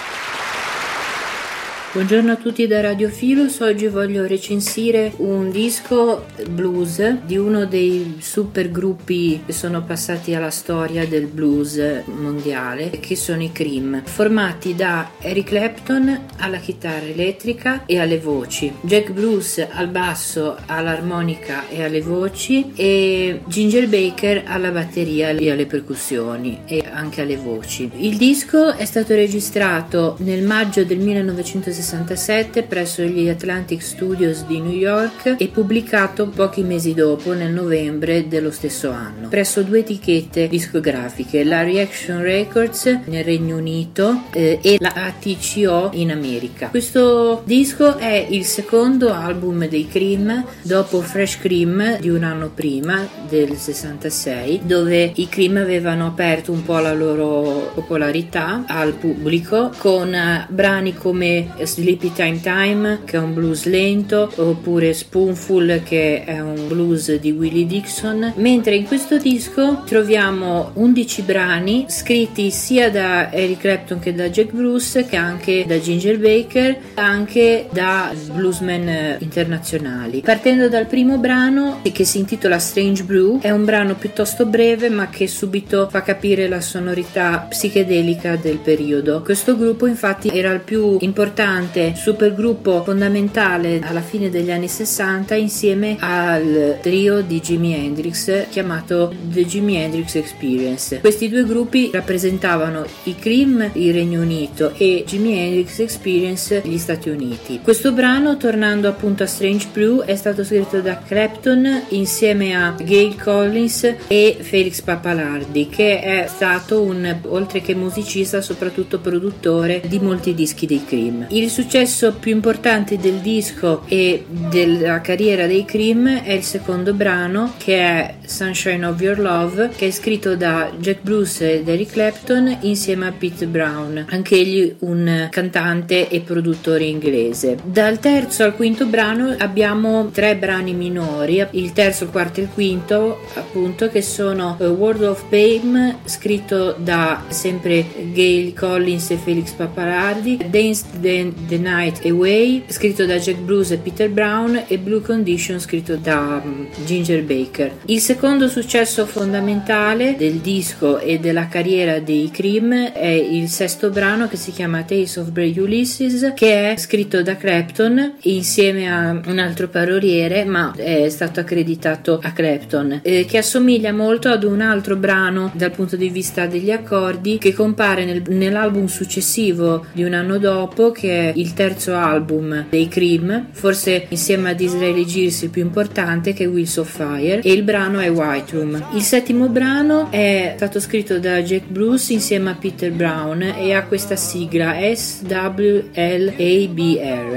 Buongiorno a tutti da Radio Filos, oggi voglio recensire un disco blues di uno dei super gruppi che sono passati alla storia del blues mondiale, che sono i Cream, formati da Eric Clapton alla chitarra elettrica e alle voci, Jack Bruce al basso, all'armonica e alle voci e Ginger Baker alla batteria e alle percussioni e anche alle voci. Il disco è stato registrato nel maggio del 1960 1967 presso gli Atlantic Studios di New York e pubblicato pochi mesi dopo, nel novembre dello stesso anno, presso due etichette discografiche, la Reaction Records nel Regno Unito eh, e la ATCO in America. Questo disco è il secondo album dei Cream dopo Fresh Cream di un anno prima, del 66, dove i Cream avevano aperto un po' la loro popolarità al pubblico con brani come Sleepy Time Time che è un blues lento oppure Spoonful che è un blues di Willie Dixon. Mentre in questo disco troviamo 11 brani scritti sia da Eric Clapton che da Jack Bruce che anche da Ginger Baker anche da bluesmen internazionali. Partendo dal primo brano che si intitola Strange Brew è un brano piuttosto breve ma che subito fa capire la sonorità psichedelica del periodo. Questo gruppo infatti era il più importante importante supergruppo fondamentale alla fine degli anni 60 insieme al trio di Jimi Hendrix chiamato The Jimi Hendrix Experience. Questi due gruppi rappresentavano i Cream, il Regno Unito, e Jimi Hendrix Experience, gli Stati Uniti. Questo brano, tornando appunto a Strange Brew, è stato scritto da Clapton insieme a Gail Collins e Felix Papalardi, che è stato un, oltre che musicista, soprattutto produttore di molti dischi dei Cream. Il successo più importante del disco e della carriera dei Cream è il secondo brano che è Sunshine of Your Love che è scritto da Jack Bruce ed Eric Clapton insieme a Pete Brown, anch'egli un cantante e produttore inglese. Dal terzo al quinto brano abbiamo tre brani minori, il terzo, il quarto e il quinto appunto che sono World of Fame scritto da sempre Gail Collins e Felix Papalardi, Dance Dance the Night Away scritto da Jack Bruce e Peter Brown e Blue Condition scritto da um, Ginger Baker. Il secondo successo fondamentale del disco e della carriera dei Cream è il sesto brano che si chiama Tales of Brave Ulysses che è scritto da Clapton insieme a un altro paroliere ma è stato accreditato a Clapton eh, che assomiglia molto ad un altro brano dal punto di vista degli accordi che compare nel, nell'album successivo di un anno dopo che è il terzo album dei Cream forse insieme ad Israeli Gills il più importante che è Wheels of Fire e il brano è White Room. Il settimo brano è stato scritto da Jack Bruce insieme a Peter Brown e ha questa sigla SWLABR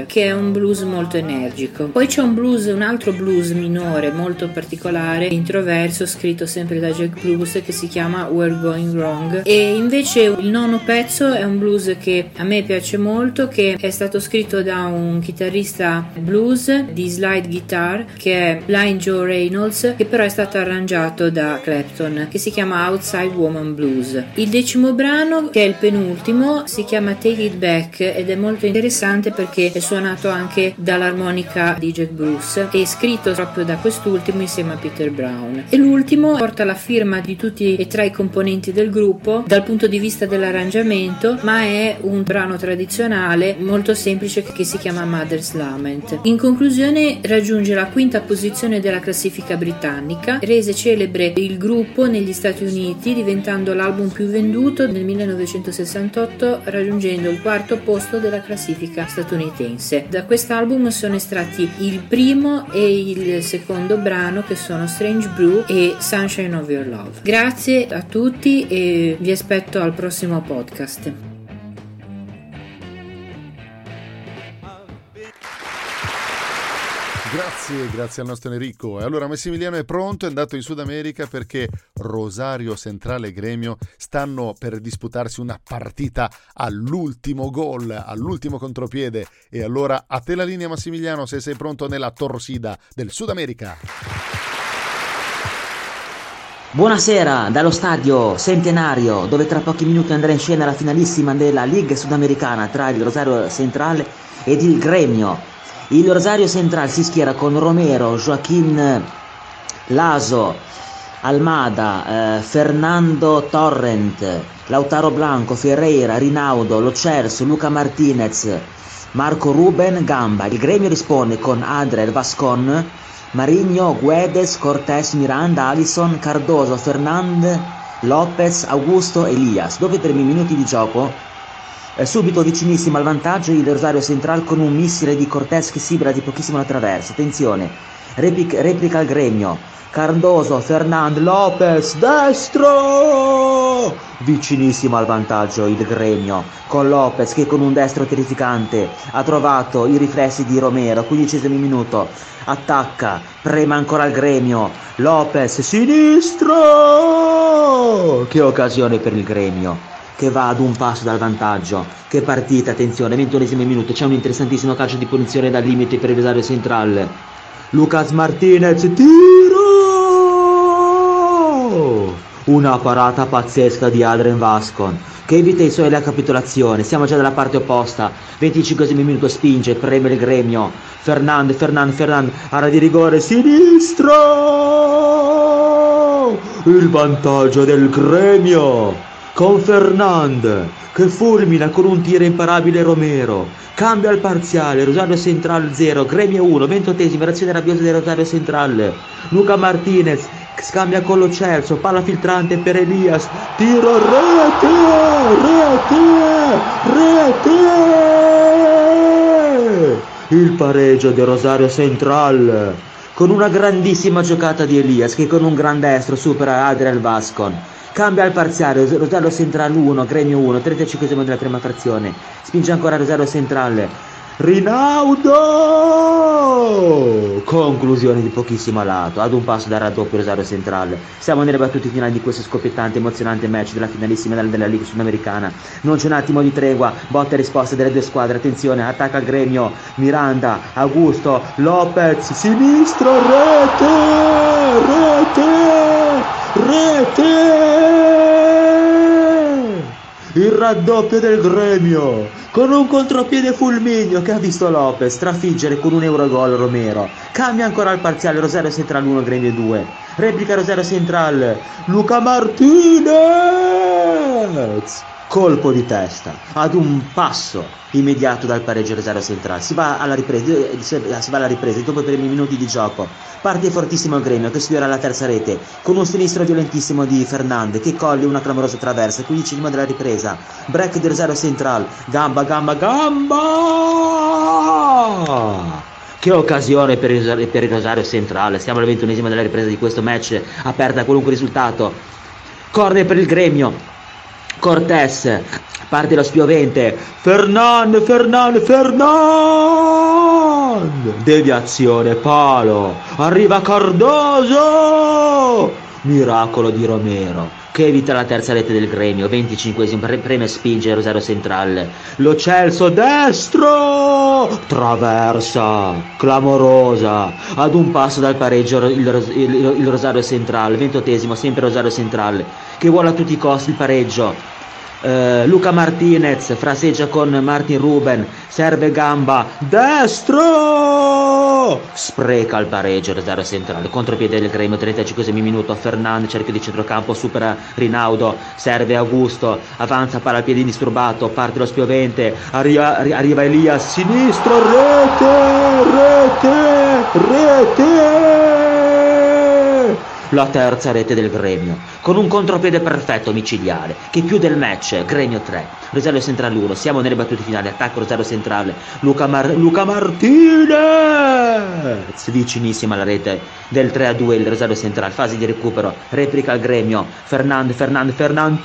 che è un blues molto energico. Poi c'è un blues un altro blues minore molto particolare introverso scritto sempre da Jack Bruce che si chiama We're Going Wrong. E invece il nono pezzo è un blues che a me piace molto che è stato scritto da un chitarrista blues di slide guitar che è Blind Joe Reynolds che però è stato arrangiato da Clapton che si chiama Outside Woman Blues. Il decimo brano che è il penultimo si chiama Take It Back ed è molto interessante perché è suonato anche dall'armonica di Jack Bruce e scritto proprio da quest'ultimo insieme a Peter Brown. E l'ultimo porta la firma di tutti e tre i componenti del gruppo dal punto di vista dell'arrangiamento ma è un brano tradizionale molto semplice che si chiama Mother's Lament in conclusione raggiunge la quinta posizione della classifica britannica rese celebre il gruppo negli Stati Uniti diventando l'album più venduto nel 1968 raggiungendo il quarto posto della classifica statunitense da quest'album sono estratti il primo e il secondo brano che sono Strange Brew e Sunshine of Your Love. Grazie a tutti e vi aspetto al prossimo podcast. Grazie, grazie al nostro Enrico. E allora Massimiliano è pronto, è andato in Sud America perché Rosario Centrale e Gremio stanno per disputarsi una partita all'ultimo gol, all'ultimo contropiede. E allora a te la linea Massimiliano se sei pronto nella torsida del Sud America. Buonasera dallo stadio Centenario, dove tra pochi minuti andrà in scena la finalissima della Liga Sudamericana tra il Rosario Centrale ed il Gremio. Il Rosario Central si schiera con Romero, Joaquin Laso, Almada, eh, Fernando Torrent, Lautaro Blanco, Ferreira, Rinaudo, Lo Celso, Luca Martinez, Marco Ruben, Gamba. Il gremio risponde con Adrer, Vascon, Marigno, Guedes, Cortés, Miranda, Alison, Cardoso, Fernand, Lopez, Augusto, Elias. Dopo i primi minuti di gioco subito vicinissimo al vantaggio il Rosario Central con un missile di Cortés che sibra di pochissimo la traversa. Attenzione, replica, replica il gremio. Cardoso, Fernand, Lopez, destro! Vicinissimo al vantaggio il gremio, con Lopez che con un destro terrificante ha trovato i riflessi di Romero, quindicesimo minuto, attacca, prema ancora il gremio, Lopez, sinistro! Che occasione per il gremio! Che va ad un passo dal vantaggio. Che partita, attenzione, 21 minuto, c'è un interessantissimo calcio di punizione dal limite per il Rosario Central. Lucas Martinez, tiro! Una parata pazzesca di Adrian Vascon che evita i suoi la capitolazione. Siamo già dalla parte opposta. 25 minuto spinge, preme il gremio. Fernand, Fernand, Fernand, area di rigore, sinistro! Il vantaggio del gremio con Fernand che fulmina con un tiro imparabile Romero. Cambia il parziale Rosario Central 0 Gremio 1 28esima reazione rabbiosa del Rosario Central. Luca Martinez scambia con lo Celso palla filtrante per Elias. Tiro rete rete rete il pareggio di Rosario Central con una grandissima giocata di Elias che con un gran destro supera Adriel Vascon Cambia il parziale, Rosario Central 1, Gremio 1, 35 della prima frazione. Spinge ancora Rosario Centrale. Rinaudo! Conclusione di pochissimo lato, ad un passo dal raddoppio Rosario Centrale. Siamo nelle battute finali di questo scoppiettante, emozionante match della finalissima della, della Liga Sudamericana. Non c'è un attimo di tregua, botta e risposta delle due squadre. Attenzione, attacca il gremio. Miranda, Augusto, Lopez, sinistro, rete! Rete! Rete! Il raddoppio del gremio, con un contropiede fulmineo che ha visto Lopez trafiggere con un Eurogol Romero. Cambia ancora il parziale Rosario Central 1, gremio 2. Replica Rosario Central, Luca Martinez colpo di testa ad un passo immediato dal pareggio Rosario Central si va alla ripresa si va alla ripresa dopo i primi minuti di gioco. Parte fortissimo il gremio che sfiora la terza rete con un sinistro violentissimo di Fernande che coglie una clamorosa traversa quindicesima della ripresa. Break di Rosario Central gamba gamba gamba! Che occasione per il, per il Rosario Centrale. Siamo al ventunesimo della ripresa di questo match aperta qualunque risultato. Corner per il gremio Cortés parte lo spiovente. Fernand Fernand Fernand deviazione palo. Arriva Cardoso. Miracolo di Romero che evita la terza rete del gremio. 25esimo preme spinge Rosario Central. Lo Celso destro traversa clamorosa ad un passo dal pareggio il, il, il Rosario Central. 28esimo sempre Rosario Central che vuole a tutti i costi il pareggio. Uh, Luca Martinez fraseggia con Martin Ruben, serve gamba, destro! Spreca il pareggio Rosario Centrale, contropiede del gremio, 35 minuto, Fernando, cerchio di centrocampo, supera Rinaudo, serve Augusto, avanza, para al indisturbato, parte lo spiovente, arriva, arriva Elias, sinistro, rete, rete, rete! La terza rete del gremio, con un contropiede perfetto micidiale, che chiude il match, gremio 3, Rosario Centrale 1, siamo nelle battute finali, attacco Rosario Centrale, Luca, Mar- Luca Martinez, vicinissima alla rete del 3 a 2, il Rosario Centrale, fase di recupero, replica il gremio, Fernando, Fernando, Fernando,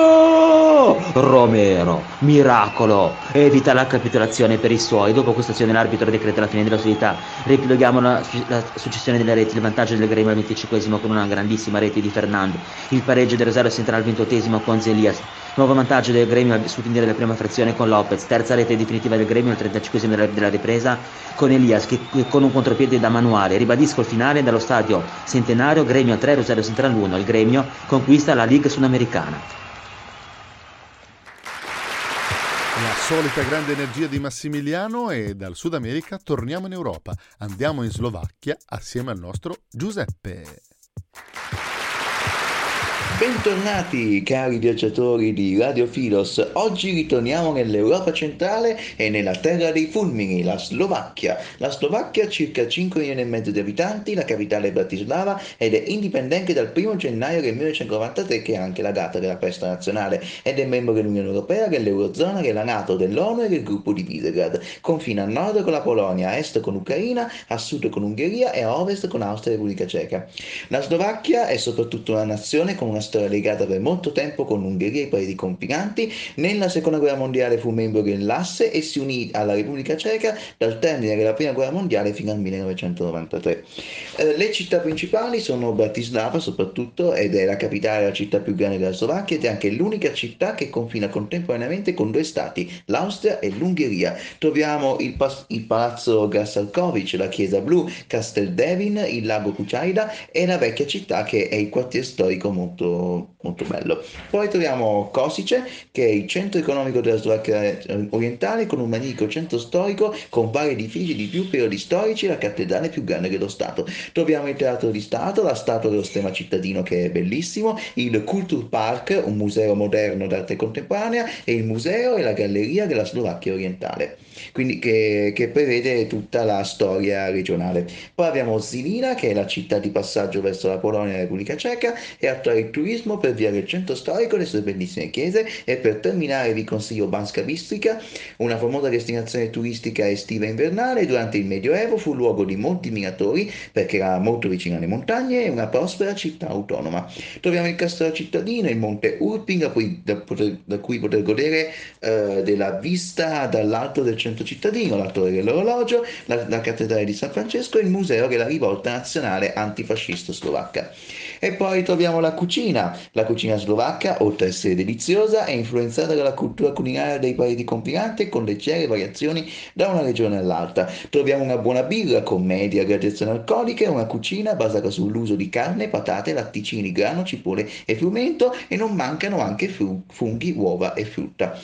tiro! Romero, miracolo, evita la capitolazione per i suoi, dopo questa azione l'arbitro decreta la fine della solidità, ripieghiamo la, la successione delle reti, il vantaggio del gremio al 25 con una grandissima rete di Fernando, il pareggio del Rosario Centrale al 28 con Zelias, nuovo vantaggio del gremio sul finire della prima frazione con Lopez, terza rete definitiva del gremio al 35 della, della ripresa con Elias che, che, con un contropiede da manuale, ribadisco il finale dallo stadio Centenario, gremio 3, Rosario Centrale 1, il gremio conquista la League Sudamericana. La solita grande energia di Massimiliano e dal Sud America torniamo in Europa. Andiamo in Slovacchia assieme al nostro Giuseppe. Bentornati cari viaggiatori di Radio Filos, oggi ritorniamo nell'Europa centrale e nella terra dei fulmini, la Slovacchia. La Slovacchia ha circa 5 milioni e mezzo di abitanti, la capitale è Bratislava ed è indipendente dal 1 gennaio del 1993 che è anche la data della festa nazionale ed è membro dell'Unione Europea, dell'Eurozona, della Nato, dell'ONU e del gruppo di Visegrad. Confina a nord con la Polonia, a est con l'Ucraina, a sud con l'Ungheria e a ovest con Austria e Repubblica Ceca. La Slovacchia è soprattutto una nazione con una storia legata per molto tempo con l'Ungheria e i paesi confinanti. Nella seconda guerra mondiale fu membro dell'Asse e si unì alla Repubblica Ceca dal termine della prima guerra mondiale fino al 1993. Eh, le città principali sono Bratislava soprattutto ed è la capitale, la città più grande della Slovacchia ed è anche l'unica città che confina contemporaneamente con due stati, l'Austria e l'Ungheria. Troviamo il, pas- il palazzo Gassalkovic, la chiesa blu, Castel Devin, il lago Kuchaida e la vecchia città che è il quartiere storico molto molto, bello. Poi troviamo Kosice, che è il centro economico della Slovacchia orientale, con un magnifico centro storico, con vari edifici di più periodi storici, la cattedrale più grande dello Stato. Troviamo il Teatro di Stato, la statua dello stemma cittadino che è bellissimo, il Kulturpark, un museo moderno d'arte contemporanea, e il museo e la galleria della Slovacchia orientale quindi che, che, prevede tutta la storia regionale. Poi abbiamo Zilina, che è la città di passaggio verso la Polonia e la Repubblica Ceca, e attrae il turismo per via del centro storico, le sue bellissime chiese, e per terminare vi consiglio Banska Bistrica, una famosa destinazione turistica estiva e invernale, durante il Medioevo fu luogo di molti minatori perché era molto vicino alle montagne e una prospera città autonoma. Troviamo il castello cittadino, il monte Urping, da cui, da poter, da cui poter godere eh, della vista dall'alto del centro cittadino, la torre dell'orologio, la, la cattedrale di San Francesco e il museo della rivolta nazionale antifascista slovacca. E poi troviamo la cucina cucina. La cucina slovacca, oltre ad essere deliziosa, è influenzata dalla cultura culinaria dei paesi confinanti con leggere variazioni da una regione all'altra. Troviamo una buona birra con media gradazione alcolica e una cucina basata sull'uso di carne, patate, latticini, grano, cipolle e frumento e non mancano anche funghi, uova e frutta.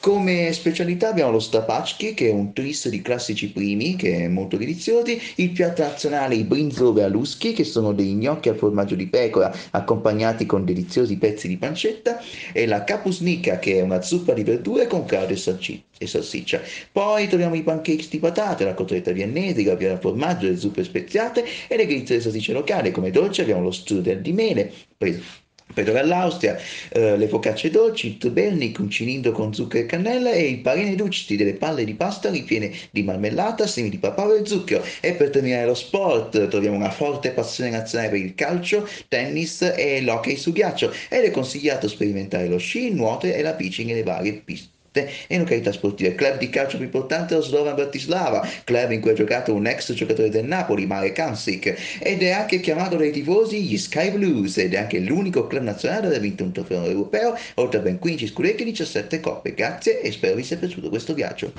Come specialità abbiamo lo stapacchi, che è un tris di classici primi, che è molto deliziosi, il piatto nazionale i brinzove aluschi, che sono dei gnocchi al formaggio di pecora accompagnati con deliziosi pezzi di pancetta, e la kapusnica, che è una zuppa di verdure con carne e, salsiccia. Poi troviamo i pancakes di patate, la cotoletta viennese, i gravia al formaggio, le zuppe speziate e le gritte di salsicce locali. Come dolce abbiamo lo strudel di mele, preso Pedro dall'Austria, eh, le focacce dolci, il tubelnik, un cilindro con zucchero e cannella e il parene ducci, delle palle di pasta ripiene di marmellata, semi di papavero e zucchero. E per terminare lo sport troviamo una forte passione nazionale per il calcio, tennis e l'hockey su ghiaccio ed è consigliato sperimentare lo sci, il nuoto e la bici nelle varie piste e località sportive. Club di calcio più importante è lo Slovan Bratislava, club in cui ha giocato un ex giocatore del Napoli, Marek Kamsik, ed è anche chiamato dai tifosi gli Sky Blues ed è anche l'unico club nazionale ad aver vinto un trofeo europeo, oltre a ben 15 scudetti e 17 coppe. Grazie e spero vi sia piaciuto questo viaggio.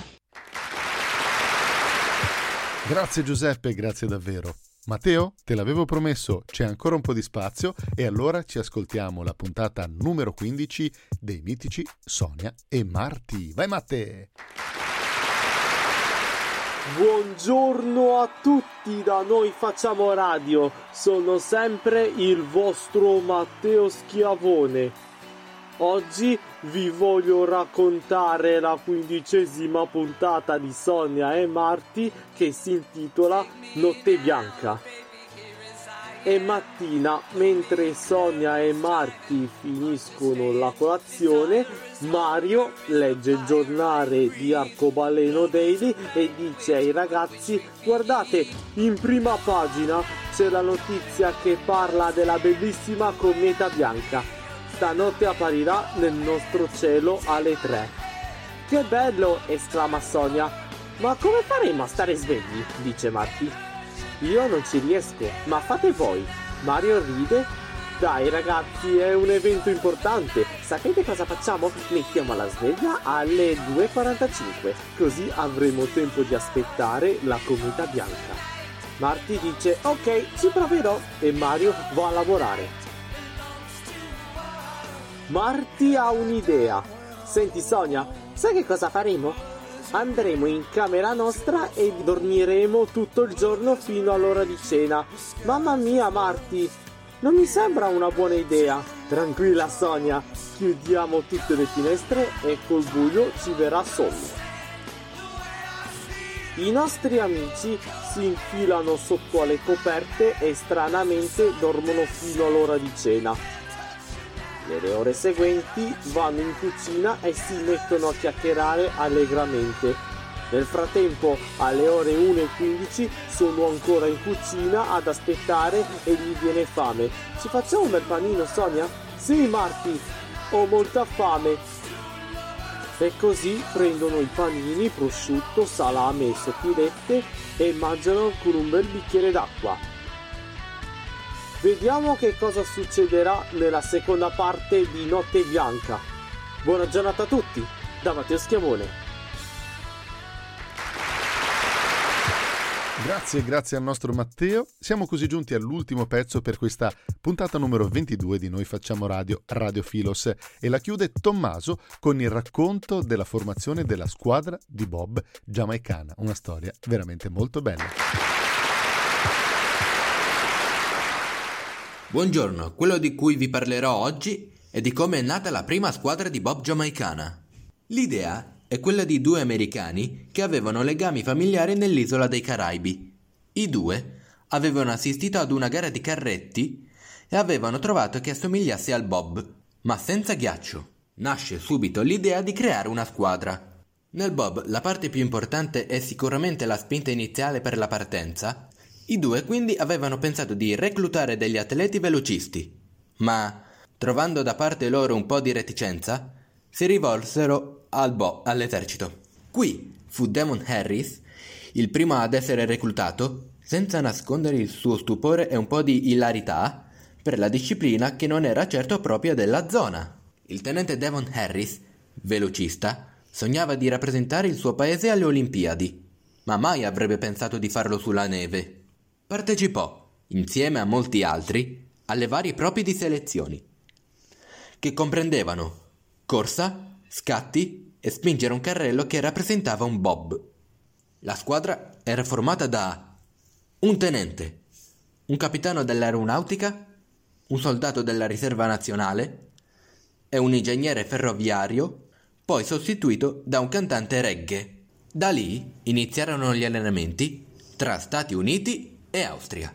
Grazie Giuseppe, grazie davvero. Matteo, te l'avevo promesso, c'è ancora un po' di spazio e allora ci ascoltiamo la puntata numero 15 dei mitici Sonia e Marti. Vai Matte! Buongiorno a tutti, da noi facciamo radio. Sono sempre il vostro Matteo Schiavone. Oggi vi voglio raccontare la quindicesima puntata di Sonia e Marti che si intitola Notte Bianca. E mattina, mentre Sonia e Marti finiscono la colazione, Mario legge il giornale di Arcobaleno Daily e dice ai ragazzi guardate, in prima pagina c'è la notizia che parla della bellissima cometa bianca stanotte apparirà nel nostro cielo alle 3. Che bello! esclama Sonia. Ma come faremo a stare svegli? dice Marti. Io non ci riesco, ma fate voi. Mario ride. Dai ragazzi, è un evento importante. Sapete cosa facciamo? Mettiamo la sveglia alle 2.45, così avremo tempo di aspettare la cometa bianca. Marti dice ok, ci proverò e Mario va a lavorare. Marti ha un'idea. Senti Sonia, sai che cosa faremo? Andremo in camera nostra e dormiremo tutto il giorno fino all'ora di cena. Mamma mia, Marti, non mi sembra una buona idea. Tranquilla Sonia, chiudiamo tutte le finestre e col buio ci verrà sonno. I nostri amici si infilano sotto alle coperte e stranamente dormono fino all'ora di cena. Nelle ore seguenti vanno in cucina e si mettono a chiacchierare allegramente. Nel frattempo, alle ore 1.15 sono ancora in cucina ad aspettare e gli viene fame. Ci facciamo un bel panino, Sonia? Sì, Marti, ho molta fame. E così prendono i panini, prosciutto, salame e sottilette e mangiano con un bel bicchiere d'acqua. Vediamo che cosa succederà nella seconda parte di Notte Bianca. Buona giornata a tutti, da Matteo Schiavone. Grazie, grazie al nostro Matteo. Siamo così giunti all'ultimo pezzo per questa puntata numero 22 di Noi Facciamo Radio, Radio Filos, e la chiude Tommaso con il racconto della formazione della squadra di Bob giamaicana, una storia veramente molto bella. Buongiorno, quello di cui vi parlerò oggi è di come è nata la prima squadra di bob giamaicana. L'idea è quella di due americani che avevano legami familiari nell'isola dei Caraibi. I due avevano assistito ad una gara di carretti e avevano trovato che assomigliasse al bob, ma senza ghiaccio. Nasce subito l'idea di creare una squadra. Nel bob la parte più importante è sicuramente la spinta iniziale per la partenza i due quindi avevano pensato di reclutare degli atleti velocisti, ma, trovando da parte loro un po' di reticenza, si rivolsero al bo- all'esercito. Qui fu Damon Harris, il primo ad essere reclutato, senza nascondere il suo stupore e un po' di ilarità, per la disciplina che non era certo propria della zona. Il tenente Devon Harris, velocista, sognava di rappresentare il suo paese alle Olimpiadi, ma mai avrebbe pensato di farlo sulla neve. Partecipò, insieme a molti altri, alle varie prove di selezioni, che comprendevano corsa, scatti e spingere un carrello che rappresentava un bob. La squadra era formata da un tenente, un capitano dell'aeronautica, un soldato della riserva nazionale e un ingegnere ferroviario, poi sostituito da un cantante reggae. Da lì iniziarono gli allenamenti tra Stati Uniti e Austria,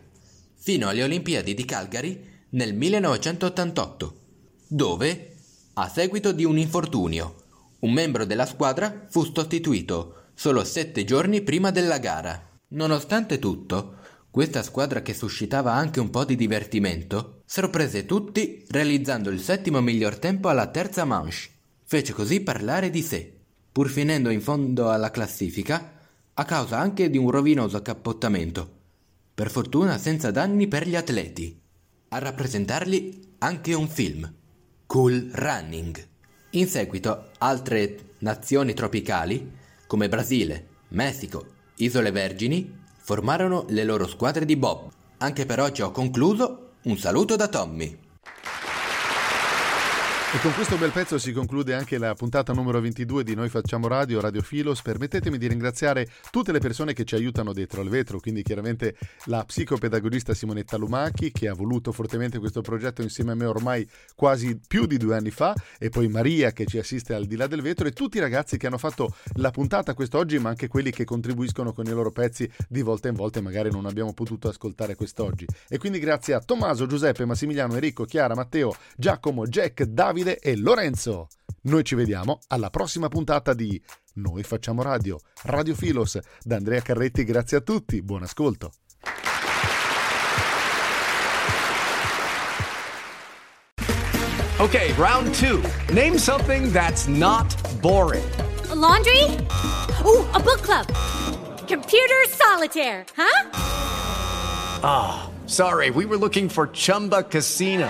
fino alle Olimpiadi di Calgary nel 1988, dove, a seguito di un infortunio, un membro della squadra fu sostituito solo sette giorni prima della gara. Nonostante tutto, questa squadra che suscitava anche un po' di divertimento, sorprese tutti realizzando il settimo miglior tempo alla terza manche. Fece così parlare di sé, pur finendo in fondo alla classifica, a causa anche di un rovinoso accappottamento, per fortuna senza danni per gli atleti. A rappresentarli anche un film, Cool Running. In seguito altre nazioni tropicali, come Brasile, Messico, Isole Vergini, formarono le loro squadre di bob. Anche per oggi ho concluso, un saluto da Tommy. E con questo bel pezzo si conclude anche la puntata numero 22 di Noi Facciamo Radio, Radio Filos. Permettetemi di ringraziare tutte le persone che ci aiutano dietro al vetro, quindi chiaramente la psicopedagogista Simonetta Lumachi che ha voluto fortemente questo progetto insieme a me ormai quasi più di due anni fa, e poi Maria che ci assiste al di là del vetro e tutti i ragazzi che hanno fatto la puntata quest'oggi, ma anche quelli che contribuiscono con i loro pezzi di volta in volta e magari non abbiamo potuto ascoltare quest'oggi. E quindi grazie a Tommaso, Giuseppe, Massimiliano, Enrico, Chiara, Matteo, Giacomo, Jack, Davide e Lorenzo. Noi ci vediamo alla prossima puntata di Noi facciamo radio, Radio Filos. Da Andrea Carretti, grazie a tutti, buon ascolto. Okay, round two. Name something that's not boring. A laundry? Ooh, a book club. Computer solitaire, huh? Ah, oh, sorry, we were looking for Chumba Casino.